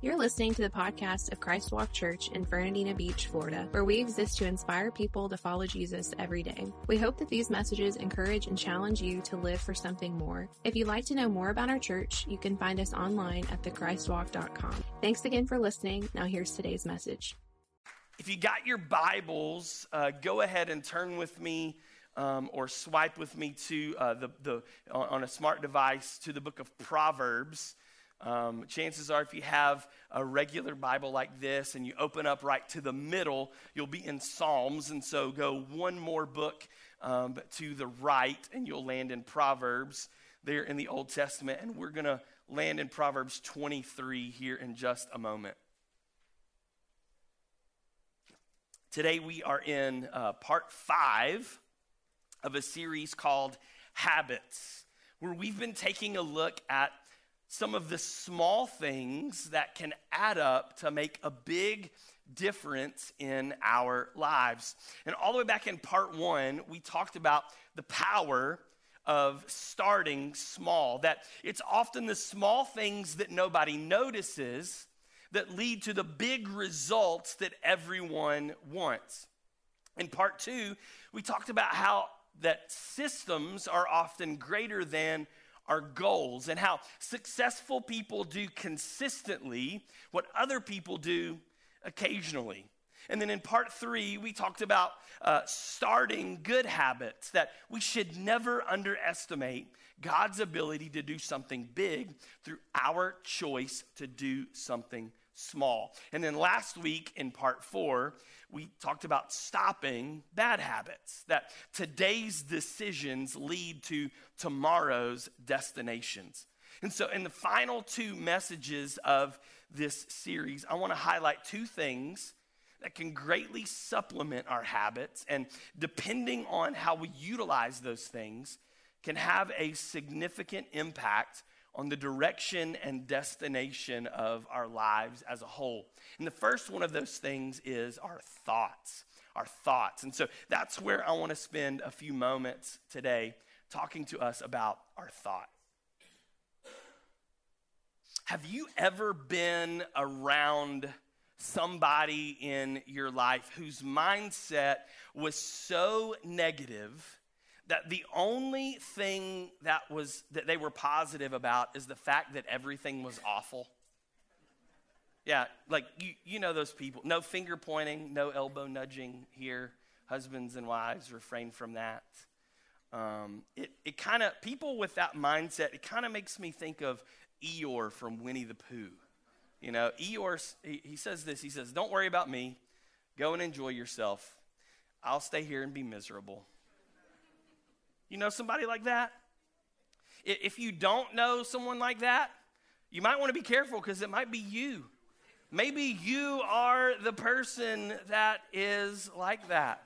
You're listening to the podcast of Christ Walk Church in Fernandina Beach, Florida, where we exist to inspire people to follow Jesus every day. We hope that these messages encourage and challenge you to live for something more. If you'd like to know more about our church, you can find us online at thechristwalk.com. Thanks again for listening. Now here's today's message. If you got your Bibles, uh, go ahead and turn with me um, or swipe with me to uh, the, the, on a smart device to the book of Proverbs. Um, chances are, if you have a regular Bible like this and you open up right to the middle, you'll be in Psalms. And so go one more book um, to the right, and you'll land in Proverbs there in the Old Testament. And we're going to land in Proverbs 23 here in just a moment. Today, we are in uh, part five of a series called Habits, where we've been taking a look at some of the small things that can add up to make a big difference in our lives. And all the way back in part one, we talked about the power of starting small, that it's often the small things that nobody notices that lead to the big results that everyone wants. In part two, we talked about how that systems are often greater than our goals and how successful people do consistently what other people do occasionally. And then in part three, we talked about uh, starting good habits, that we should never underestimate God's ability to do something big through our choice to do something small. And then last week in part four, we talked about stopping bad habits, that today's decisions lead to tomorrow's destinations. And so, in the final two messages of this series, I want to highlight two things that can greatly supplement our habits, and depending on how we utilize those things, can have a significant impact on the direction and destination of our lives as a whole. And the first one of those things is our thoughts. Our thoughts. And so that's where I want to spend a few moments today talking to us about our thoughts. Have you ever been around somebody in your life whose mindset was so negative that the only thing that was that they were positive about is the fact that everything was awful. Yeah like you, you know those people. No finger pointing no elbow nudging here. Husbands and wives refrain from that. Um, it, it kind of people with that mindset it kind of makes me think of eeyore from winnie the pooh. You know eeyore he, he says this he says don't worry about me. Go and enjoy yourself. I'll stay here and be miserable you know somebody like that? If you don't know someone like that, you might want to be careful because it might be you. Maybe you are the person that is like that.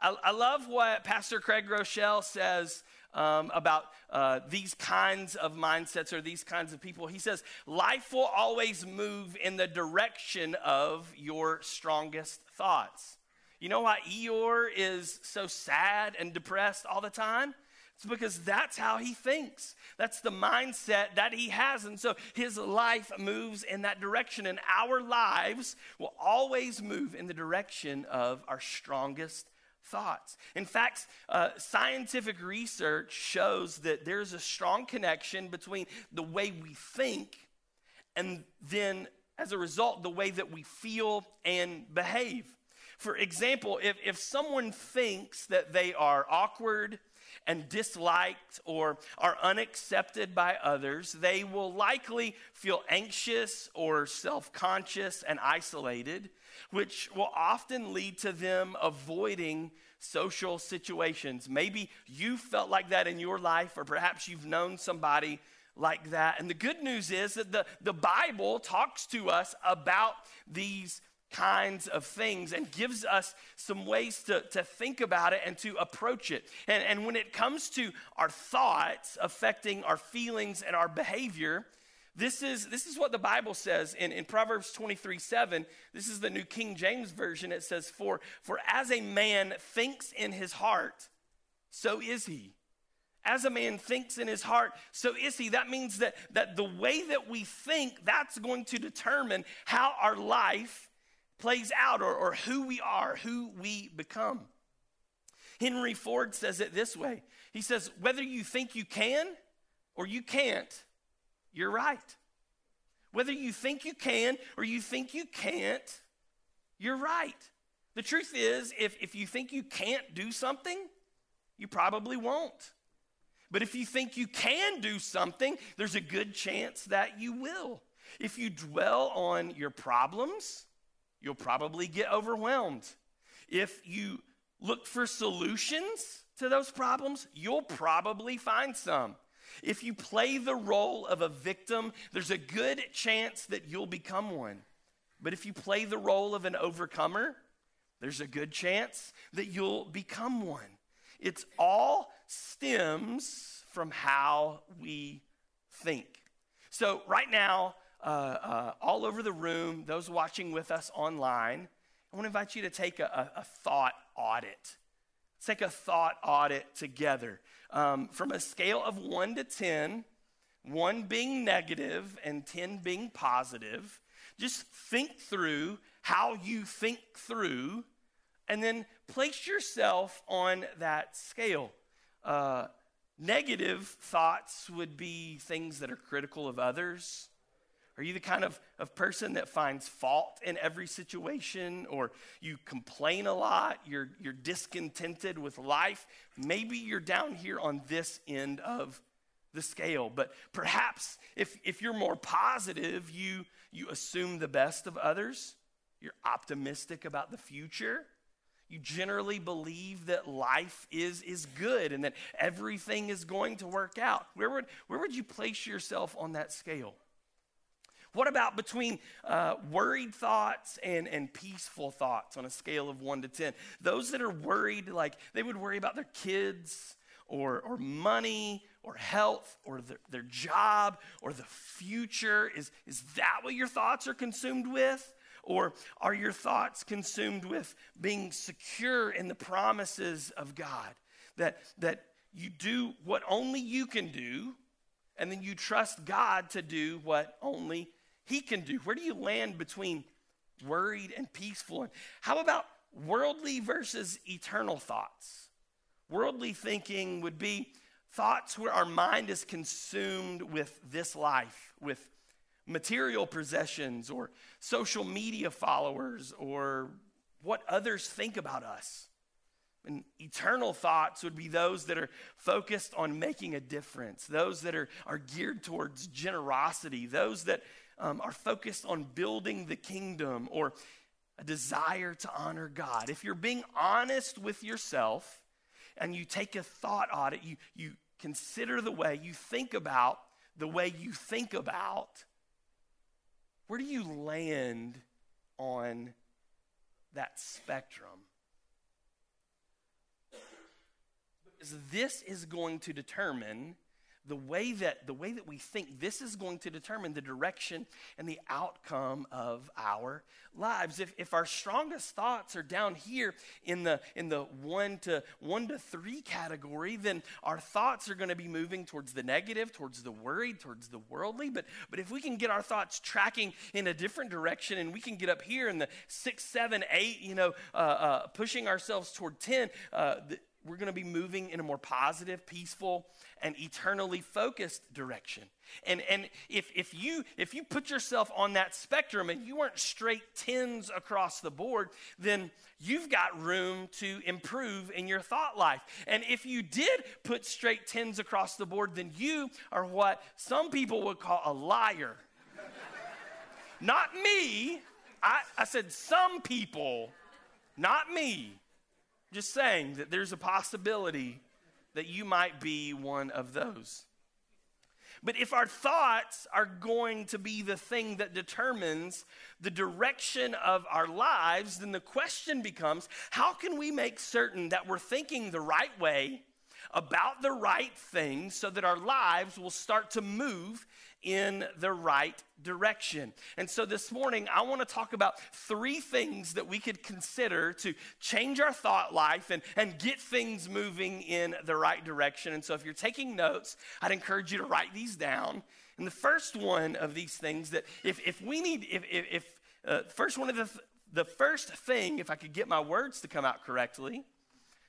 I, I love what Pastor Craig Groeschel says um, about uh, these kinds of mindsets or these kinds of people. He says, Life will always move in the direction of your strongest thoughts. You know why Eeyore is so sad and depressed all the time? It's because that's how he thinks. That's the mindset that he has. And so his life moves in that direction. And our lives will always move in the direction of our strongest thoughts. In fact, uh, scientific research shows that there's a strong connection between the way we think and then, as a result, the way that we feel and behave. For example, if, if someone thinks that they are awkward and disliked or are unaccepted by others, they will likely feel anxious or self conscious and isolated, which will often lead to them avoiding social situations. Maybe you felt like that in your life, or perhaps you've known somebody like that. And the good news is that the, the Bible talks to us about these kinds of things and gives us some ways to, to think about it and to approach it. And, and when it comes to our thoughts affecting our feelings and our behavior, this is, this is what the Bible says in, in Proverbs 23 7. This is the New King James Version. It says, for, for as a man thinks in his heart, so is he. as a man thinks in his heart, so is he. That means that, that the way that we think, that's going to determine how our life plays out or, or who we are, who we become. Henry Ford says it this way He says, whether you think you can or you can't, you're right. Whether you think you can or you think you can't, you're right. The truth is, if, if you think you can't do something, you probably won't. But if you think you can do something, there's a good chance that you will. If you dwell on your problems, you'll probably get overwhelmed. If you look for solutions to those problems, you'll probably find some. If you play the role of a victim, there's a good chance that you'll become one. But if you play the role of an overcomer, there's a good chance that you'll become one. It's all stems from how we think. So, right now, uh, uh, all over the room, those watching with us online, I want to invite you to take a, a, a thought audit. Let's take a thought audit together. Um, from a scale of 1 to 10, 1 being negative and 10 being positive, just think through how you think through and then place yourself on that scale. Uh, negative thoughts would be things that are critical of others. Are you the kind of, of person that finds fault in every situation or you complain a lot? You're, you're discontented with life? Maybe you're down here on this end of the scale. But perhaps if, if you're more positive, you, you assume the best of others, you're optimistic about the future. You generally believe that life is, is good and that everything is going to work out. Where would, where would you place yourself on that scale? What about between uh, worried thoughts and, and peaceful thoughts on a scale of one to 10? Those that are worried, like they would worry about their kids or, or money or health or their, their job or the future. Is, is that what your thoughts are consumed with? Or are your thoughts consumed with being secure in the promises of God? That, that you do what only you can do, and then you trust God to do what only He can do. Where do you land between worried and peaceful? And how about worldly versus eternal thoughts? Worldly thinking would be thoughts where our mind is consumed with this life, with material possessions or social media followers or what others think about us. And eternal thoughts would be those that are focused on making a difference, those that are, are geared towards generosity, those that um, are focused on building the kingdom or a desire to honor God. If you're being honest with yourself and you take a thought audit, you, you consider the way you think about the way you think about where do you land on that spectrum? Because this is going to determine the way that the way that we think this is going to determine the direction and the outcome of our lives. If, if our strongest thoughts are down here in the in the one to one to three category then our thoughts are going to be moving towards the negative towards the worried towards the worldly. But but if we can get our thoughts tracking in a different direction and we can get up here in the six seven eight you know uh, uh, pushing ourselves toward 10 uh, the, we're going to be moving in a more positive, peaceful, and eternally focused direction. And, and if, if, you, if you put yourself on that spectrum and you weren't straight tens across the board, then you've got room to improve in your thought life. And if you did put straight tens across the board, then you are what some people would call a liar. not me. I, I said some people, not me. Just saying that there's a possibility that you might be one of those. But if our thoughts are going to be the thing that determines the direction of our lives, then the question becomes how can we make certain that we're thinking the right way about the right things so that our lives will start to move in the right direction. And so this morning, I want to talk about three things that we could consider to change our thought life and, and get things moving in the right direction. And so if you're taking notes, I'd encourage you to write these down. And the first one of these things that if, if we need, if, if, if uh, first one of the, the first thing, if I could get my words to come out correctly,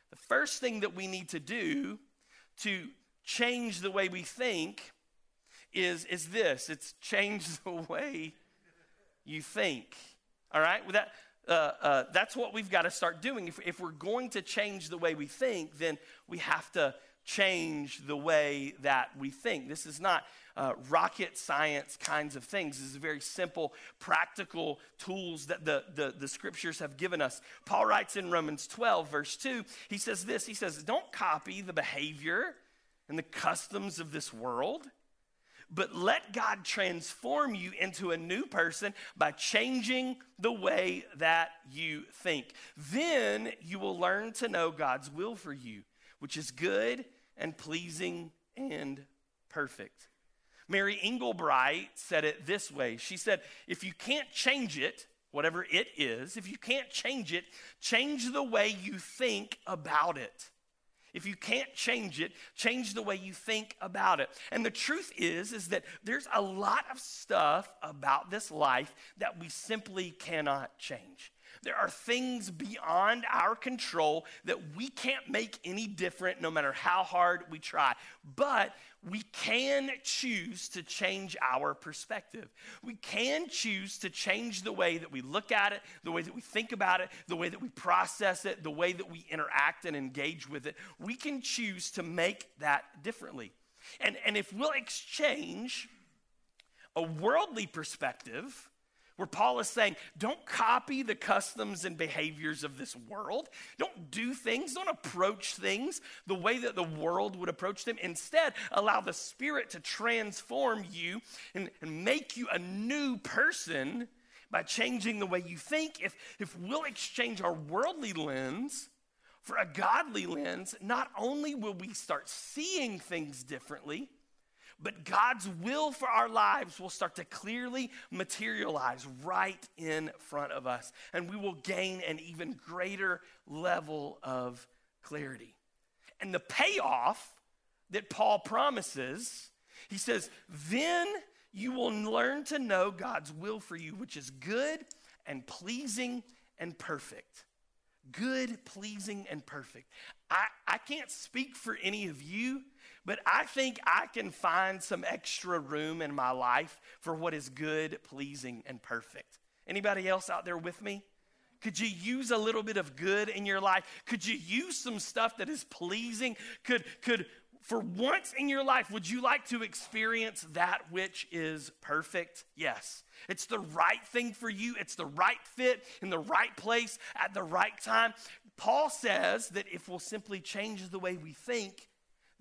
the first thing that we need to do to change the way we think is, is this it's change the way you think. All right? Well, that, uh, uh, that's what we've got to start doing. If, if we're going to change the way we think, then we have to change the way that we think. This is not uh, rocket science kinds of things. This is very simple, practical tools that the, the, the scriptures have given us. Paul writes in Romans 12, verse 2, he says this He says, Don't copy the behavior and the customs of this world but let God transform you into a new person by changing the way that you think. Then you will learn to know God's will for you, which is good and pleasing and perfect. Mary Engelbreit said it this way She said, If you can't change it, whatever it is, if you can't change it, change the way you think about it. If you can't change it, change the way you think about it. And the truth is is that there's a lot of stuff about this life that we simply cannot change. There are things beyond our control that we can't make any different no matter how hard we try. But we can choose to change our perspective. We can choose to change the way that we look at it, the way that we think about it, the way that we process it, the way that we interact and engage with it. We can choose to make that differently. And, and if we'll exchange a worldly perspective where Paul is saying, don't copy the customs and behaviors of this world. Don't do things, don't approach things the way that the world would approach them. Instead, allow the Spirit to transform you and, and make you a new person by changing the way you think. If, if we'll exchange our worldly lens for a godly lens, not only will we start seeing things differently, but God's will for our lives will start to clearly materialize right in front of us, and we will gain an even greater level of clarity. And the payoff that Paul promises, he says, then you will learn to know God's will for you, which is good and pleasing and perfect. Good, pleasing, and perfect. I, I can't speak for any of you but I think I can find some extra room in my life for what is good, pleasing, and perfect. Anybody else out there with me? Could you use a little bit of good in your life? Could you use some stuff that is pleasing? Could, could for once in your life, would you like to experience that which is perfect? Yes. It's the right thing for you. It's the right fit in the right place at the right time. Paul says that if we'll simply change the way we think,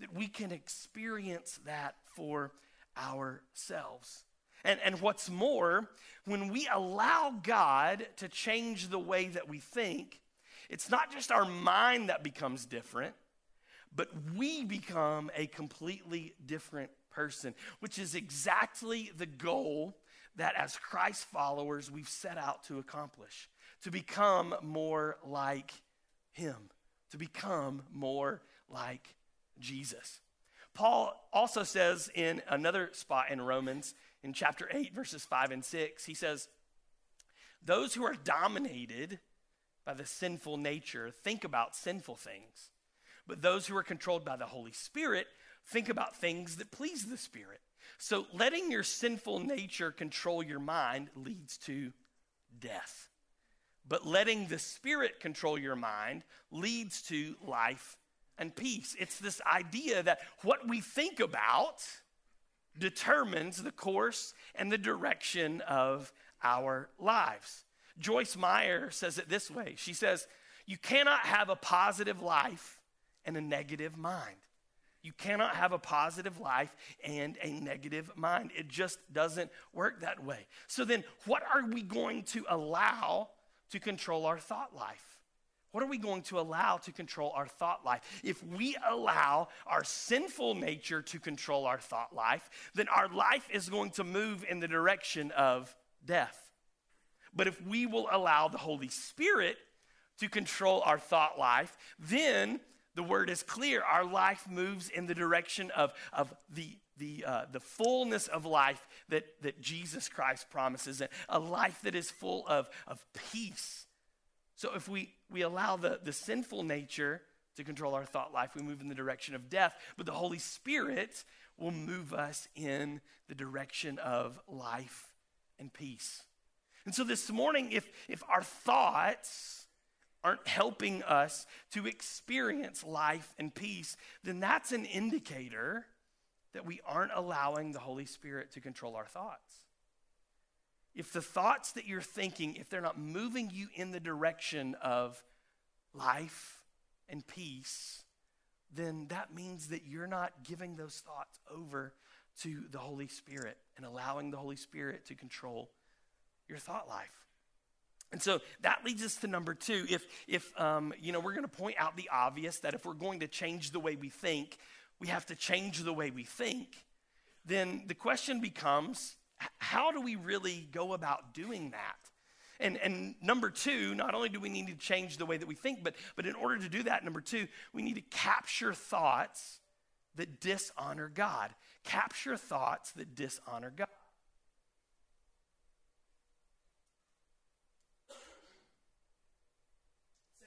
that we can experience that for ourselves. And, and what's more, when we allow God to change the way that we think, it's not just our mind that becomes different, but we become a completely different person, which is exactly the goal that as Christ followers we've set out to accomplish to become more like Him, to become more like Jesus. Paul also says in another spot in Romans, in chapter 8, verses 5 and 6, he says, Those who are dominated by the sinful nature think about sinful things, but those who are controlled by the Holy Spirit think about things that please the Spirit. So letting your sinful nature control your mind leads to death. But letting the Spirit control your mind leads to life and peace. It's this idea that what we think about determines the course and the direction of our lives. Joyce Meyer says it this way She says, You cannot have a positive life and a negative mind. You cannot have a positive life and a negative mind. It just doesn't work that way. So then, what are we going to allow to control our thought life? What are we going to allow to control our thought life? If we allow our sinful nature to control our thought life, then our life is going to move in the direction of death. But if we will allow the Holy Spirit to control our thought life, then the word is clear. Our life moves in the direction of, of the, the, uh, the fullness of life that, that Jesus Christ promises, a life that is full of, of peace. So if we, we allow the, the sinful nature to control our thought life, we move in the direction of death. But the Holy Spirit will move us in the direction of life and peace. And so this morning, if, if our thoughts aren't helping us to experience life and peace, then that's an indicator that we aren't allowing the Holy Spirit to control our thoughts. If the thoughts that you're thinking, if they're not moving you in the direction of life and peace, then that means that you're not giving those thoughts over to the Holy Spirit and allowing the Holy Spirit to control your thought life. And so that leads us to number two. If, if um, you know, we're going to point out the obvious that if we're going to change the way we think, we have to change the way we think, then the question becomes how do we really go about doing that? And, and number two, not only do we need to change the way that we think, but, but in order to do that, number two, we need to capture thoughts that dishonor God. Capture thoughts that dishonor God.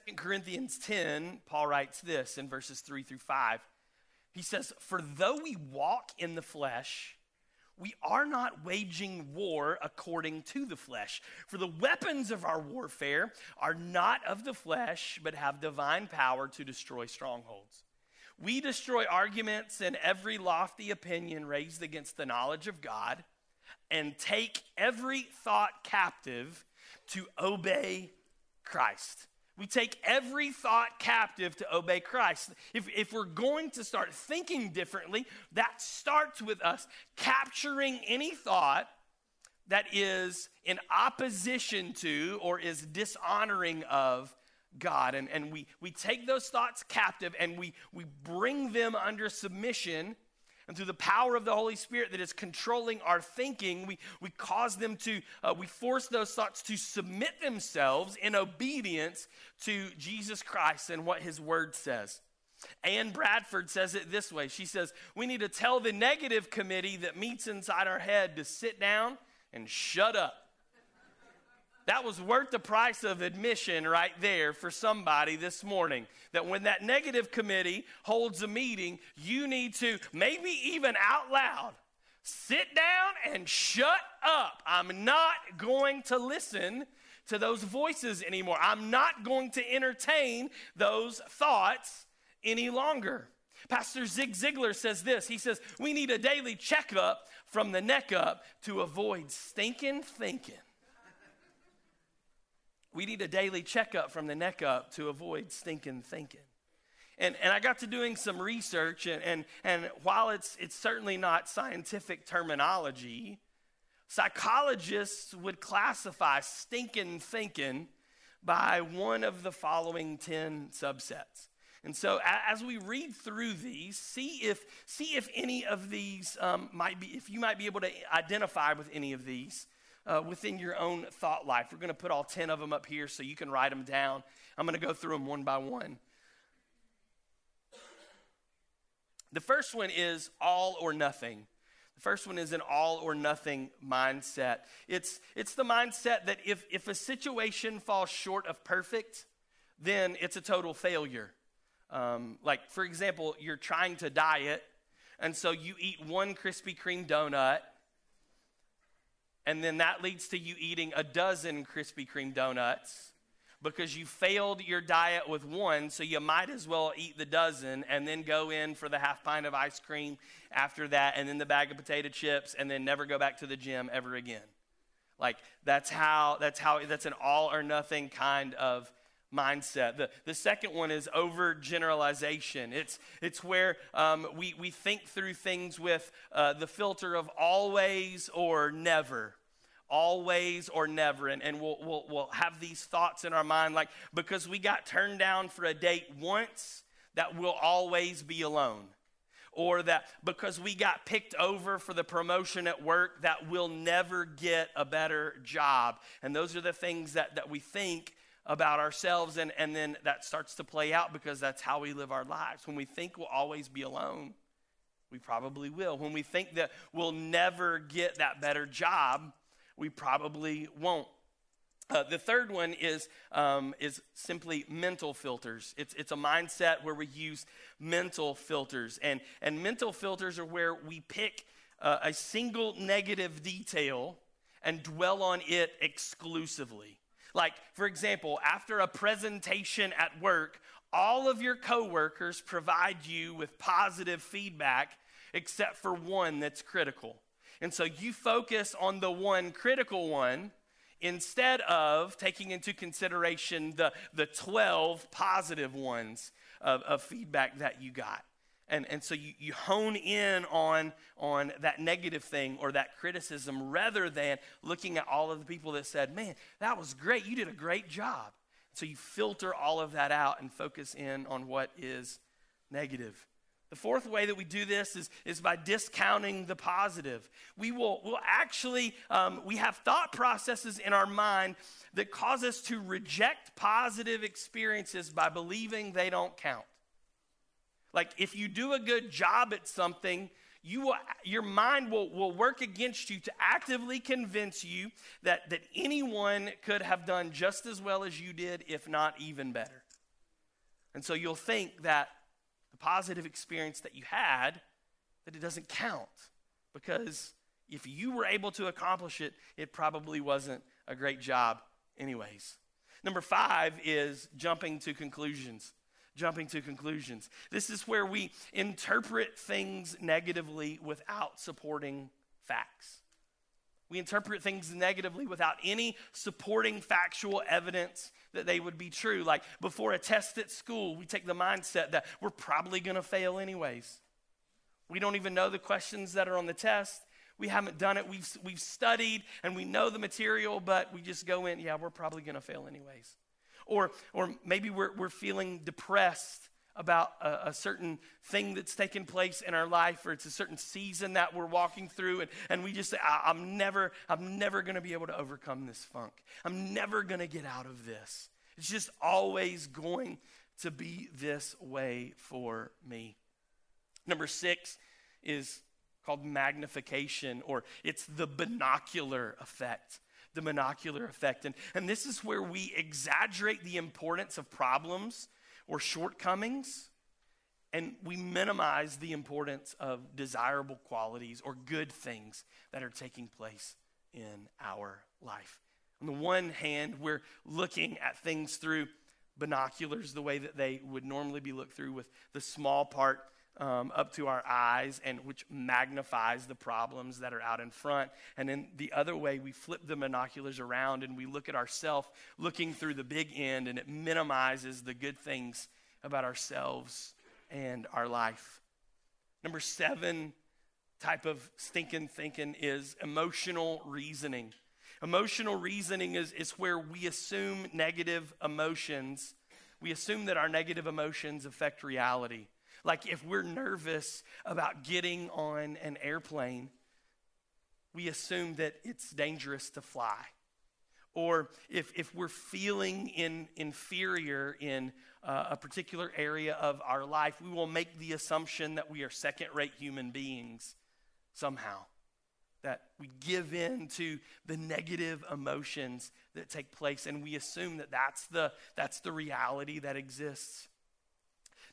2 Corinthians 10, Paul writes this in verses 3 through 5. He says, For though we walk in the flesh, we are not waging war according to the flesh. For the weapons of our warfare are not of the flesh, but have divine power to destroy strongholds. We destroy arguments and every lofty opinion raised against the knowledge of God and take every thought captive to obey Christ. We take every thought captive to obey Christ. If, if we're going to start thinking differently, that starts with us capturing any thought that is in opposition to or is dishonoring of God. And, and we, we take those thoughts captive and we, we bring them under submission and through the power of the Holy Spirit that is controlling our thinking, we, we cause them to, uh, we force those thoughts to submit themselves in obedience to Jesus Christ and what his word says. Anne Bradford says it this way She says, We need to tell the negative committee that meets inside our head to sit down and shut up. That was worth the price of admission right there for somebody this morning. That when that negative committee holds a meeting, you need to, maybe even out loud, sit down and shut up. I'm not going to listen to those voices anymore. I'm not going to entertain those thoughts any longer. Pastor Zig Ziglar says this. He says, We need a daily checkup from the neck up to avoid stinking thinking. We need a daily checkup from the neck up to avoid stinking thinking. And, and I got to doing some research, and, and, and while it's, it's certainly not scientific terminology, psychologists would classify stinking thinking by one of the following 10 subsets. And so as we read through these, see if, see if any of these um, might be, if you might be able to identify with any of these uh, within your own thought life. We're going to put all 10 of them up here so you can write them down. I'm going to go through them one by one. The first one is all or nothing. The first one is an all or nothing mindset. It's, it's the mindset that if, if a situation falls short of perfect, then it's a total failure. Um, like, for example, you're trying to diet, and so you eat one Krispy Kreme donut, and then that leads to you eating a dozen Krispy Kreme donuts because you failed your diet with one, so you might as well eat the dozen and then go in for the half pint of ice cream after that, and then the bag of potato chips, and then never go back to the gym ever again. Like that's how that's how that's an all or nothing kind of mindset. The, the second one is overgeneralization. It's, it's where um, we, we think through things with uh, the filter of always or never always or never. And, and we'll, we'll, we'll have these thoughts in our mind like, because we got turned down for a date once, that we'll always be alone. Or that because we got picked over for the promotion at work, that we'll never get a better job. And those are the things that, that we think about ourselves, and, and then that starts to play out because that's how we live our lives. When we think we'll always be alone, we probably will. When we think that we'll never get that better job, we probably won't. Uh, the third one is, um, is simply mental filters. It's, it's a mindset where we use mental filters. And, and mental filters are where we pick uh, a single negative detail and dwell on it exclusively. Like, for example, after a presentation at work, all of your coworkers provide you with positive feedback except for one that's critical. And so you focus on the one critical one instead of taking into consideration the, the 12 positive ones of, of feedback that you got. And, and so you, you hone in on, on that negative thing or that criticism rather than looking at all of the people that said, man, that was great. You did a great job. So you filter all of that out and focus in on what is negative. The fourth way that we do this is, is by discounting the positive. We will will actually, um, we have thought processes in our mind that cause us to reject positive experiences by believing they don't count. Like if you do a good job at something, you will, your mind will, will work against you to actively convince you that, that anyone could have done just as well as you did, if not even better. And so you'll think that the positive experience that you had, that it doesn't count because if you were able to accomplish it, it probably wasn't a great job, anyways. Number five is jumping to conclusions. Jumping to conclusions. This is where we interpret things negatively without supporting facts. We interpret things negatively without any supporting factual evidence that they would be true. Like before a test at school, we take the mindset that we're probably going to fail anyways. We don't even know the questions that are on the test. We haven't done it. We've, we've studied and we know the material, but we just go in, yeah, we're probably going to fail anyways. Or, or maybe we're, we're feeling depressed about a, a, certain thing that's taken place in our life or it's a certain season that we're walking through and, and we just say I, am never i'm never going to be able to overcome this funk. I'm never going to get out of this. It's just always going to be this way for me. Number six is called magnification or it's the binocular effect the monocular effect and, and this is where we exaggerate the importance of problems or shortcomings, and we minimize the importance of desirable qualities or good things that are taking place in our life. On the one hand, we're looking at things through binoculars, the way that they would normally be looked through, with the small part um, up to our eyes, and which magnifies the problems that are out in front. And then the other way, we flip the binoculars around and we look at ourselves looking through the big end, and it minimizes the good things about ourselves and our life. Number seven type of stinking thinking is emotional reasoning. Emotional reasoning is, is where we assume negative emotions. We assume that our negative emotions affect reality. Like if we're nervous about getting on an airplane, we assume that it's dangerous to fly. Or if, if we're feeling in, inferior in uh, a particular area of our life, we will make the assumption that we are second rate human beings somehow. That we give in to the negative emotions that take place, and we assume that that's the, that's the reality that exists.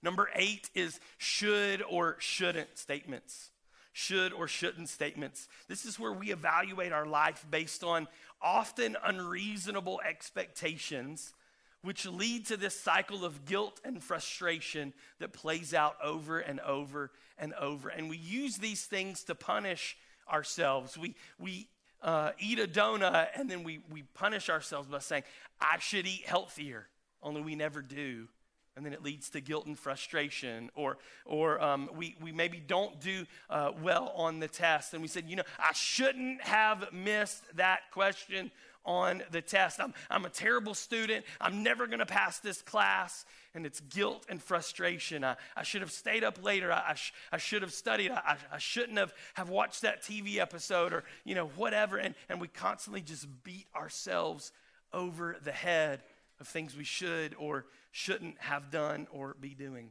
Number eight is should or shouldn't statements. Should or shouldn't statements. This is where we evaluate our life based on often unreasonable expectations, which lead to this cycle of guilt and frustration that plays out over and over and over. And we use these things to punish ourselves. We, we uh, eat a donut and then we, we punish ourselves by saying, I should eat healthier, only we never do and then it leads to guilt and frustration or or um, we, we maybe don't do uh, well on the test and we said you know i shouldn't have missed that question on the test. I'm, I'm a terrible student. I'm never going to pass this class. And it's guilt and frustration. I, I should have stayed up later. I, I, sh- I should have studied. I, I shouldn't have, have watched that tv episode or you know whatever. And, and we constantly just beat ourselves over the head of things we should or shouldn't have done or be doing.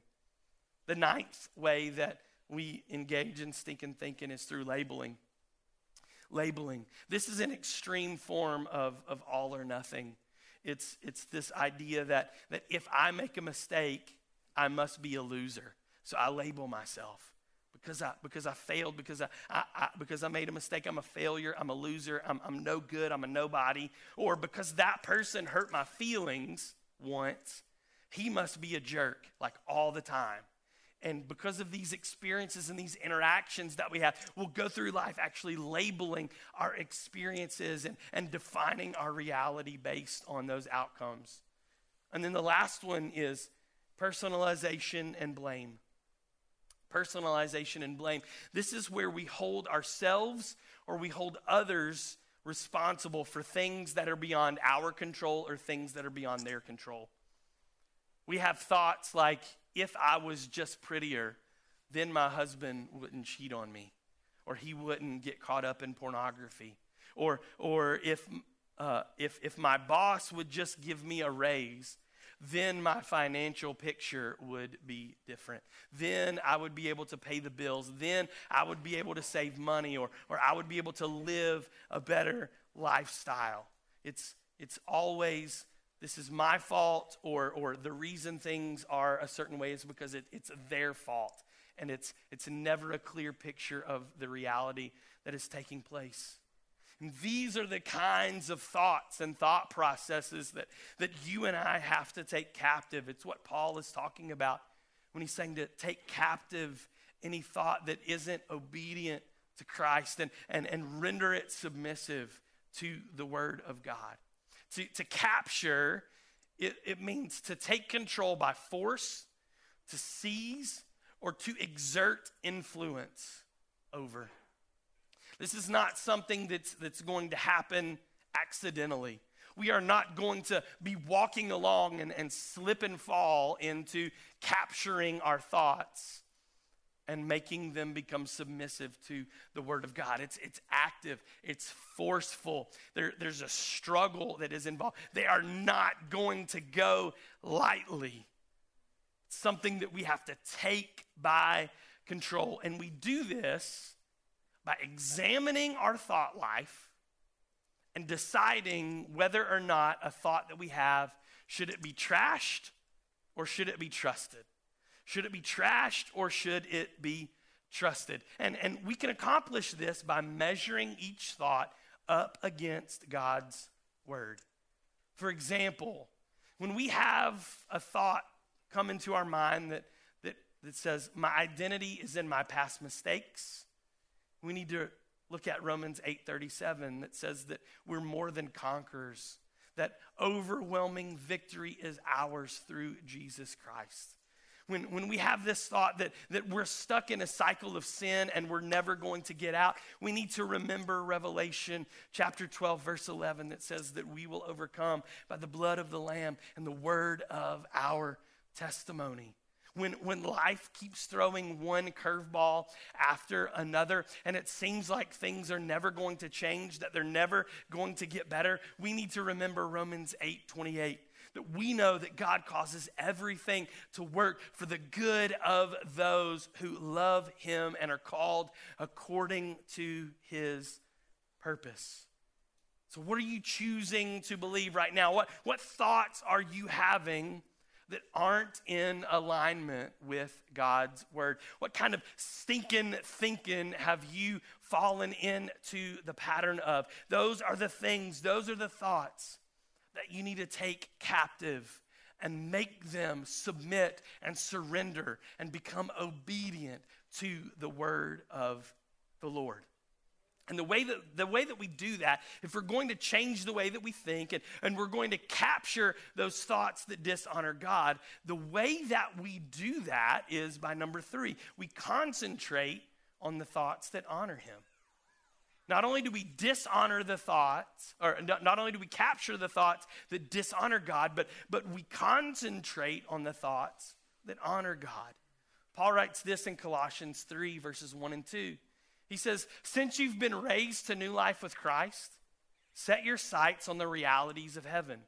The ninth way that we engage in stinking thinking is through labeling. Labeling. This is an extreme form of, of all or nothing. It's, it's this idea that, that if I make a mistake, I must be a loser. So I label myself because I, because I failed, because I, I, I, because I made a mistake. I'm a failure. I'm a loser. I'm, I'm no good. I'm a nobody. Or because that person hurt my feelings once, he must be a jerk like all the time. And because of these experiences and these interactions that we have, we'll go through life actually labeling our experiences and, and defining our reality based on those outcomes. And then the last one is personalization and blame. Personalization and blame. This is where we hold ourselves or we hold others responsible for things that are beyond our control or things that are beyond their control. We have thoughts like, if I was just prettier, then my husband wouldn't cheat on me, or he wouldn't get caught up in pornography, or, or if, uh, if, if my boss would just give me a raise, then my financial picture would be different. Then I would be able to pay the bills. Then I would be able to save money, or, or I would be able to live a better lifestyle. It's, it's always this is my fault or, or the reason things are a certain way is because it, it's their fault. And it's, it's never a clear picture of the reality that is taking place. And these are the kinds of thoughts and thought processes that, that you and I have to take captive. It's what Paul is talking about when he's saying to take captive any thought that isn't obedient to Christ and, and, and render it submissive to the Word of God. To, to capture, it, it means to take control by force, to seize, or to exert influence over. This is not something that's, that's going to happen accidentally. We are not going to be walking along and, and slip and fall into capturing our thoughts and making them become submissive to the Word of God. It's, it's active, it's forceful. There, there's a struggle that is involved. They are not going to go lightly. It's something that we have to take by control. And we do this by examining our thought life and deciding whether or not a thought that we have should it be trashed or should it be trusted should it be trashed or should it be trusted? And, and we can accomplish this by measuring each thought up against God's word. For example, when we have a thought come into our mind that, that, that says, My identity is in my past mistakes, we need to look at Romans 8:37 that says that we're more than conquerors, that overwhelming victory is ours through Jesus Christ when, when we have this thought that, that we're stuck in a cycle of sin and we're never going to get out, we need to remember Revelation chapter 12, verse 11, that says that we will overcome by the blood of the Lamb and the word of our testimony. When, when life keeps throwing one curveball after another, and it seems like things are never going to change, that they're never going to get better, we need to remember Romans 8 28 that we know that God causes everything to work for the good of those who love Him and are called according to His purpose. So, what are you choosing to believe right now? What, what thoughts are you having that aren't in alignment with God's word? What kind of stinking thinking have you fallen into the pattern of? Those are the things, those are the thoughts that you need to take captive and make them submit and surrender and become obedient to the word of the Lord. And the way that the way that we do that, if we're going to change the way that we think and, and we're going to capture those thoughts that dishonor God, the way that we do that is by number three, we concentrate on the thoughts that honor him. Not only do we dishonor the thoughts, or not only do we capture the thoughts that dishonor God, but, but we concentrate on the thoughts that honor God. Paul writes this in Colossians 3, verses 1 and 2. He says, Since you've been raised to new life with Christ, set your sights on the realities of heaven,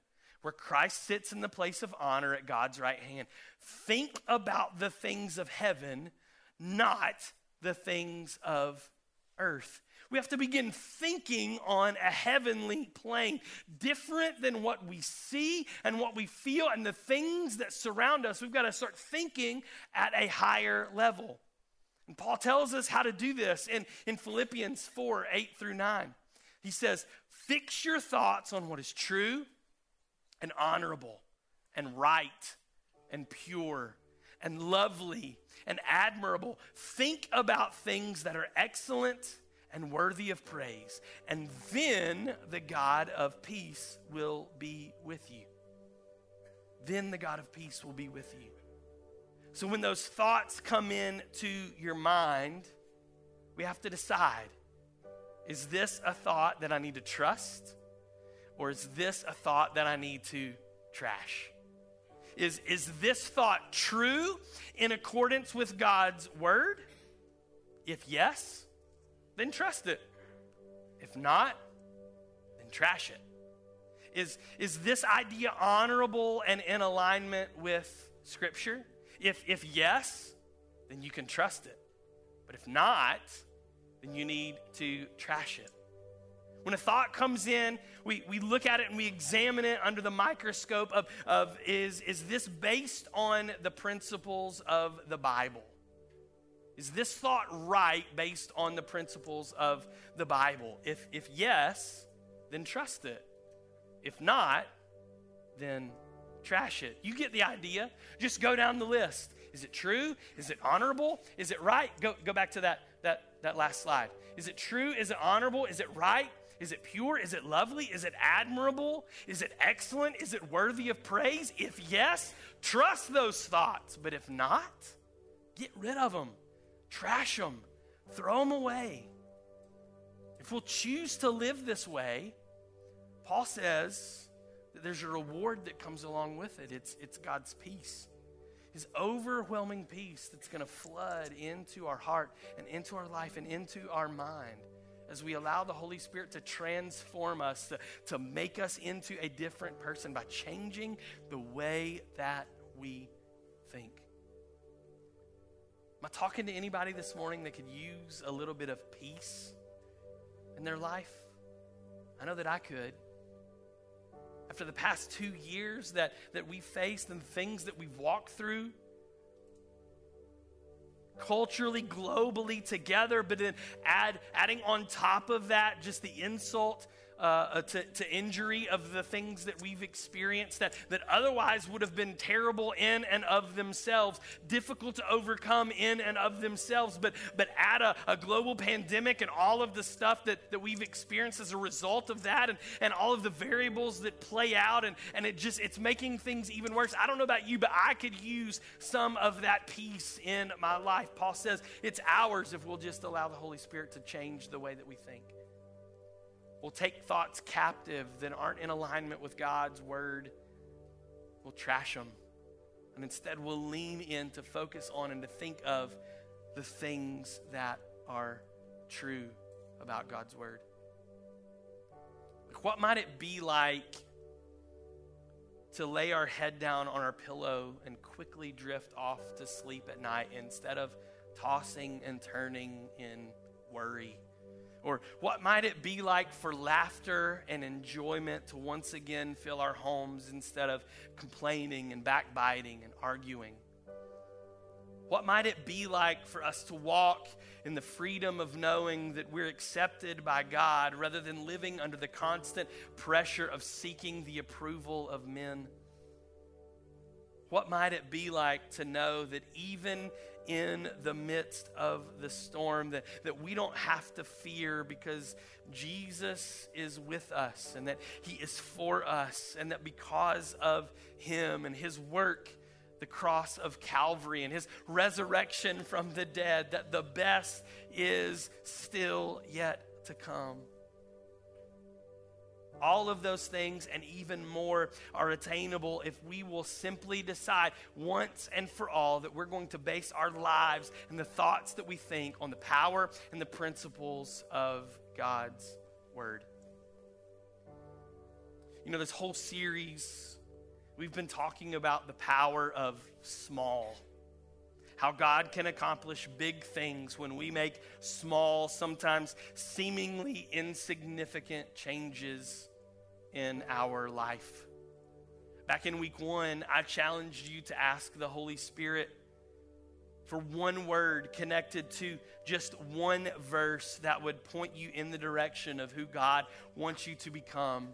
where Christ sits in the place of honor at God's right hand. Think about the things of heaven, not the things of earth. We have to begin thinking on a heavenly plane, different than what we see and what we feel and the things that surround us. We've got to start thinking at a higher level. And Paul tells us how to do this in, in Philippians 4 8 through 9. He says, Fix your thoughts on what is true and honorable and right and pure and lovely and admirable. Think about things that are excellent and worthy of praise. And then the God of peace will be with you. Then the God of peace will be with you. So when those thoughts come in to your mind, we have to decide is this a thought that I need to trust? Or is this a thought that I need to trash? Is, is this thought true in accordance with God's word? If yes, then trust it. If not, then trash it. Is, is this idea honorable and in alignment with Scripture? If, if yes, then you can trust it. But if not, then you need to trash it. When a thought comes in, we, we look at it and we examine it under the microscope of, of is, is this based on the principles of the Bible? Is this thought right based on the principles of the Bible? If, if yes, then trust it. If not, then trash it. You get the idea. Just go down the list. Is it true? Is it honorable? Is it right? Go, go back to that, that, that last slide. Is it true? Is it honorable? Is it right? Is it pure? Is it lovely? Is it admirable? Is it excellent? Is it worthy of praise? If yes, trust those thoughts. But if not, get rid of them, trash them, throw them away. If we'll choose to live this way, Paul says that there's a reward that comes along with it. It's, it's God's peace. His overwhelming peace that's going to flood into our heart and into our life and into our mind as we allow the Holy Spirit to transform us, to, to make us into a different person by changing the way that we think. I talking to anybody this morning that could use a little bit of peace in their life? I know that I could. After the past two years that, that we faced and things that we've walked through, culturally, globally together, but then add, adding on top of that just the insult uh, uh, to, to injury of the things that we've experienced that, that otherwise would have been terrible in and of themselves, difficult to overcome in and of themselves, but, but add a, a global pandemic and all of the stuff that, that we've experienced as a result of that and, and all of the variables that play out and, and it just it's making things even worse. I don't know about you, but I could use some of that peace in my life. Paul says it's ours if we'll just allow the Holy Spirit to change the way that we think. We'll take thoughts captive that aren't in alignment with God's word. We'll trash them. And instead, we'll lean in to focus on and to think of the things that are true about God's word. Like, What might it be like to lay our head down on our pillow and quickly drift off to sleep at night instead of tossing and turning in worry? Or what might it be like for laughter and enjoyment to once again fill our homes instead of complaining and backbiting and arguing? What might it be like for us to walk in the freedom of knowing that we're accepted by God rather than living under the constant pressure of seeking the approval of men? What might it be like to know that even in the midst of the storm, that, that we don't have to fear because Jesus is with us and that He is for us, and that because of Him and His work, the cross of Calvary and His resurrection from the dead, that the best is still yet to come. All of those things and even more are attainable if we will simply decide once and for all that we're going to base our lives and the thoughts that we think on the power and the principles of God's Word. You know, this whole series, we've been talking about the power of small how God can accomplish big things when we make small, sometimes seemingly insignificant changes in our life. Back in week one, I challenged you to ask the Holy Spirit for one word connected to just one verse that would point you in the direction of who God wants you to become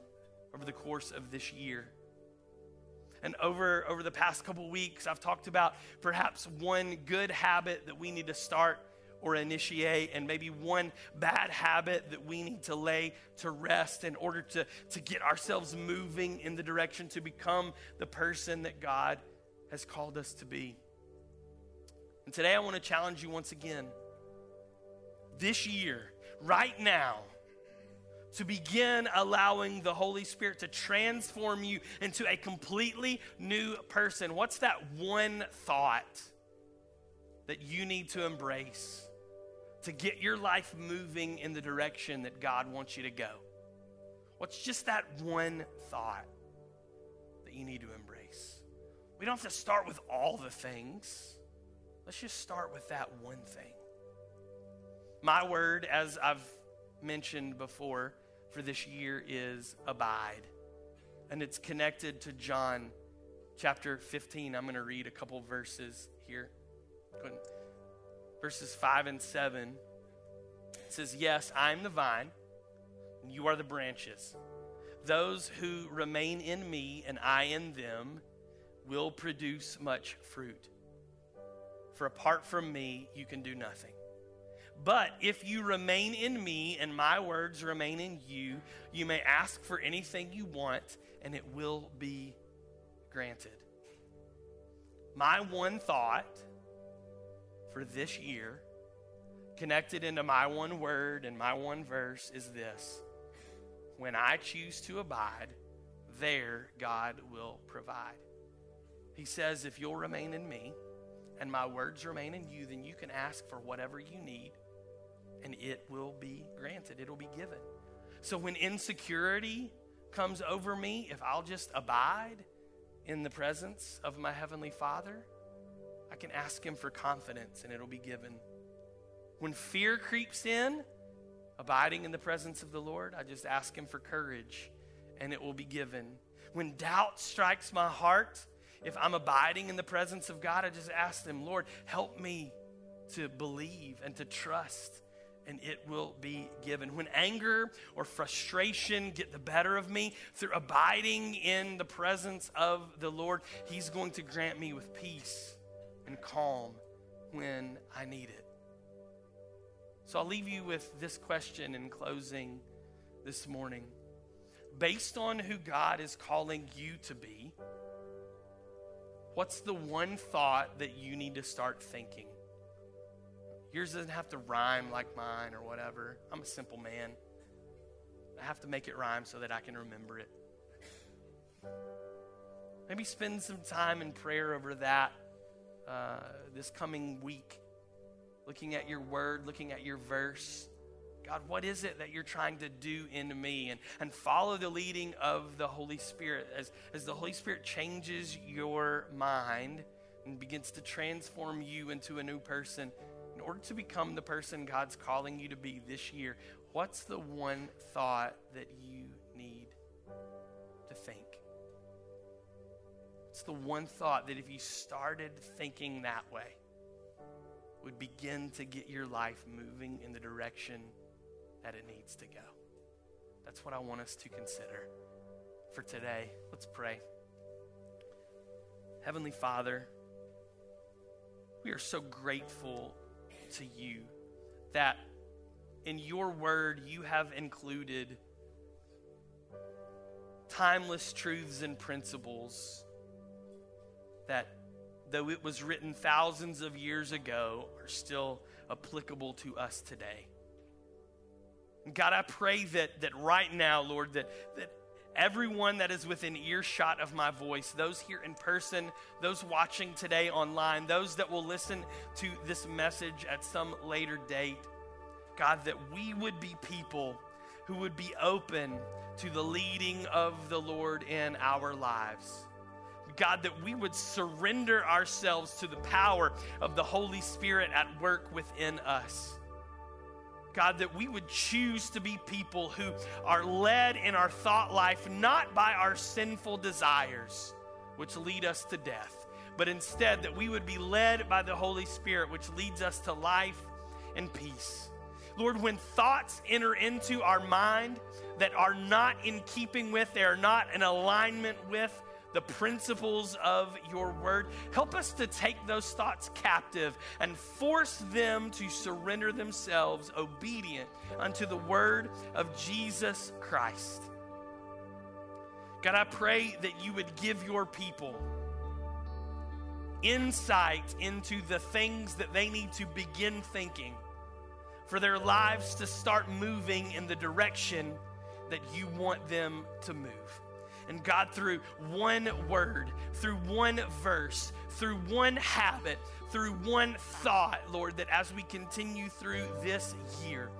over the course of this year. And over, over the past couple weeks, I've talked about perhaps one good habit that we need to start or initiate, and maybe one bad habit that we need to lay to rest in order to, to get ourselves moving in the direction to become the person that God has called us to be. And today I want to challenge you once again. This year, right now, to begin allowing the Holy Spirit to transform you into a completely new person. What's that one thought that you need to embrace to get your life moving in the direction that God wants you to go? What's just that one thought that you need to embrace? We don't have to start with all the things. Let's just start with that one thing. My word, as I've mentioned before, for this year is abide. And it's connected to John chapter 15. I'm going to read a couple verses here. Verses 5 and 7. It says, Yes, I'm the vine, and you are the branches. Those who remain in me and I in them will produce much fruit. For apart from me, you can do nothing. But if you remain in me and my words remain in you, you may ask for anything you want and it will be granted. My one thought for this year, connected into my one word and my one verse, is this When I choose to abide, there God will provide. He says, If you'll remain in me and my words remain in you, then you can ask for whatever you need and it will be granted, it'll be given. So when insecurity comes over me, if I'll just abide in the presence of my Heavenly Father, I can ask Him for confidence and it'll be given. When fear creeps in, abiding in the presence of the Lord, I just ask Him for courage and it will be given. When doubt strikes my heart, if I'm abiding in the presence of God, I just ask Him, Lord, help me to believe and to trust and it will be given. When anger or frustration get the better of me, through abiding in the presence of the Lord, He's going to grant me with peace and calm when I need it. So I'll leave you with this question in closing this morning. Based on who God is calling you to be, what's the one thought that you need to start thinking? Yours doesn't have to rhyme like mine or whatever. I'm a simple man. I have to make it rhyme so that I can remember it. Maybe spend some time in prayer over that uh, this coming week, looking at your word, looking at your verse. God, what is it that you're trying to do in me? And, and follow the leading of the Holy Spirit. As, as the Holy Spirit changes your mind and begins to transform you into a new person, order to become the person God's calling you to be this year, what's the one thought that you need to think? It's the one thought that if you started thinking that way, would begin to get your life moving in the direction that it needs to go. That's what I want us to consider for today. Let's pray. Heavenly Father, We are so grateful to you that in your word you have included timeless truths and principles that, though it was written thousands of years ago, are still applicable to us today. God, I pray that, that right now, Lord, that, that everyone that is within earshot of my voice, those here in person, those watching today online, those that will listen to this message at some later date, God, that we would be people who would be open to the leading of the Lord in our lives. God, that we would surrender ourselves to the power of the Holy Spirit at work within us. God, that we would choose to be people who are led in our thought life not by our sinful desires, which lead us to death, but instead that we would be led by the Holy Spirit, which leads us to life and peace. Lord, when thoughts enter into our mind that are not in keeping with, they are not in alignment with the principles of your word. Help us to take those thoughts captive and force them to surrender themselves obedient unto the word of Jesus Christ. God, I pray that you would give your people insight into the things that they need to begin thinking for their lives to start moving in the direction that you want them to move. And God, through one word, through one verse, through one habit, through one thought, Lord, that as we continue through this year,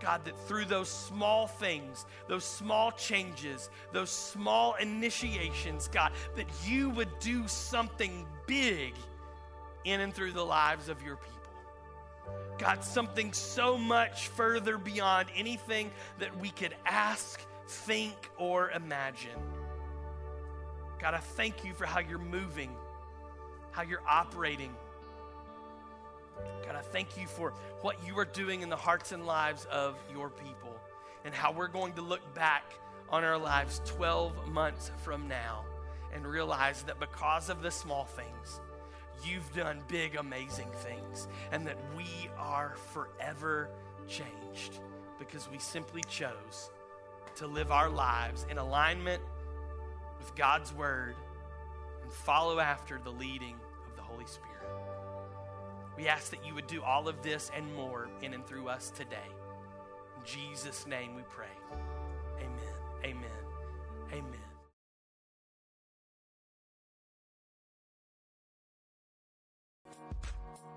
God, that through those small things, those small changes, those small initiations, God, that you would do something big in and through the lives of your people. God, something so much further beyond anything that we could ask, think, or imagine. God, I thank you for how you're moving, how you're operating. God, I thank you for what you are doing in the hearts and lives of your people and how we're going to look back on our lives 12 months from now and realize that because of the small things, you've done big, amazing things, and that we are forever changed because we simply chose to live our lives in alignment with God's word and follow after the leading of the Holy Spirit. We ask that you would do all of this and more in and through us today. In Jesus' name we pray. Amen. Amen. Amen.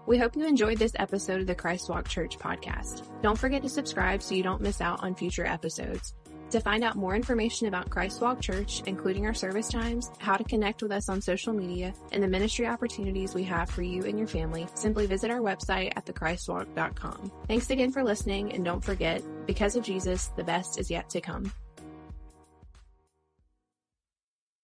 We hope you enjoyed this episode of the Christ Walk Church podcast. Don't forget to subscribe so you don't miss out on future episodes. To find out more information about Christ Walk Church, including our service times, how to connect with us on social media, and the ministry opportunities we have for you and your family, simply visit our website at thechristwalk.com. Thanks again for listening, and don't forget, because of Jesus, the best is yet to come.